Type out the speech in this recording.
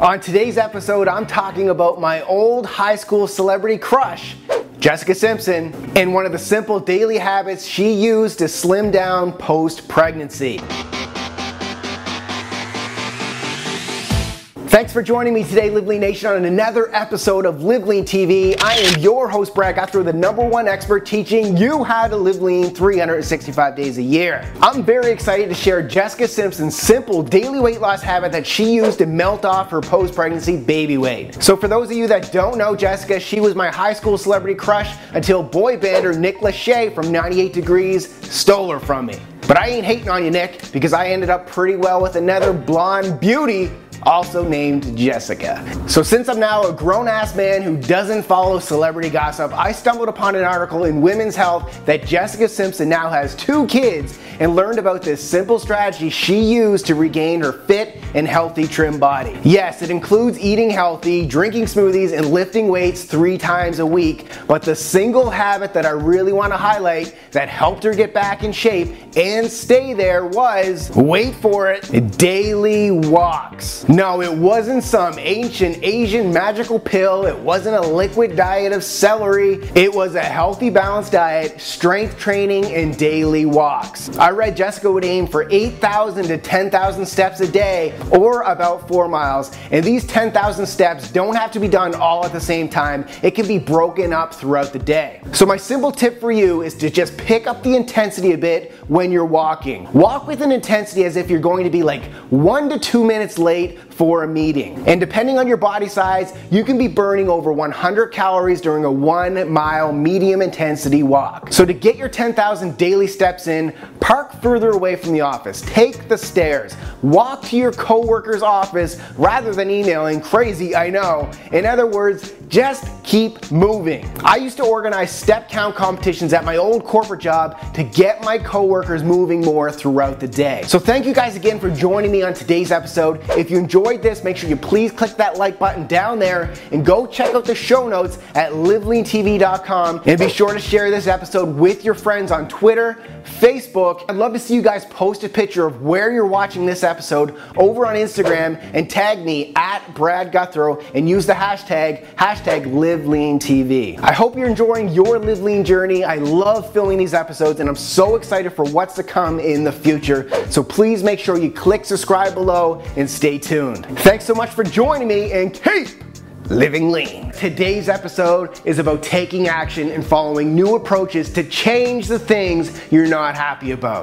On today's episode, I'm talking about my old high school celebrity crush, Jessica Simpson, and one of the simple daily habits she used to slim down post pregnancy. Thanks for joining me today, Live Lean Nation, on another episode of Live Lean TV. I am your host, Brad Gouthro, the number one expert teaching you how to live lean 365 days a year. I'm very excited to share Jessica Simpson's simple daily weight loss habit that she used to melt off her post pregnancy baby weight. So, for those of you that don't know Jessica, she was my high school celebrity crush until boy bander Nick Lachey from 98 Degrees stole her from me. But I ain't hating on you, Nick, because I ended up pretty well with another blonde beauty also named Jessica. So since I'm now a grown ass man who doesn't follow celebrity gossip, I stumbled upon an article in Women's Health that Jessica Simpson now has two kids and learned about this simple strategy she used to regain her fit and healthy trim body. Yes, it includes eating healthy, drinking smoothies, and lifting weights three times a week, but the single habit that I really want to highlight that helped her get back in shape and stay there was, wait for it, daily walks. No, it wasn't some ancient Asian magical pill. It wasn't a liquid diet of celery. It was a healthy, balanced diet, strength training, and daily walks. I read Jessica would aim for 8,000 to 10,000 steps a day, or about four miles. And these 10,000 steps don't have to be done all at the same time. It can be broken up throughout the day. So my simple tip for you is to just pick up the intensity a bit when you're walking. Walk with an intensity as if you're going to be like one to two minutes late for a meeting. And depending on your body size, you can be burning over 100 calories during a one mile medium intensity walk. So to get your 10,000 daily steps in, park further away from the office, take the stairs, walk to your coworker's office rather than emailing. Crazy, I know. In other words, just keep moving. I used to organize step count competitions at my old corporate job to get my coworkers moving more throughout the day. So thank you guys again for joining me on today's episode. If you enjoyed this, make sure you please click that like button down there and go check out the show notes at liveleantv.com and be sure to share this episode with your friends on Twitter, Facebook. I'd love to see you guys post a picture of where you're watching this episode over on Instagram and tag me at Brad Gouthro and use the hashtag hashtag LiveLeanTV. I hope you're enjoying your Live Lean journey. I love filming these episodes and I'm so excited for what's to come in the future. So please make sure you click subscribe below and stay tuned. Thanks so much for joining me and keep living lean. Today's episode is about taking action and following new approaches to change the things you're not happy about.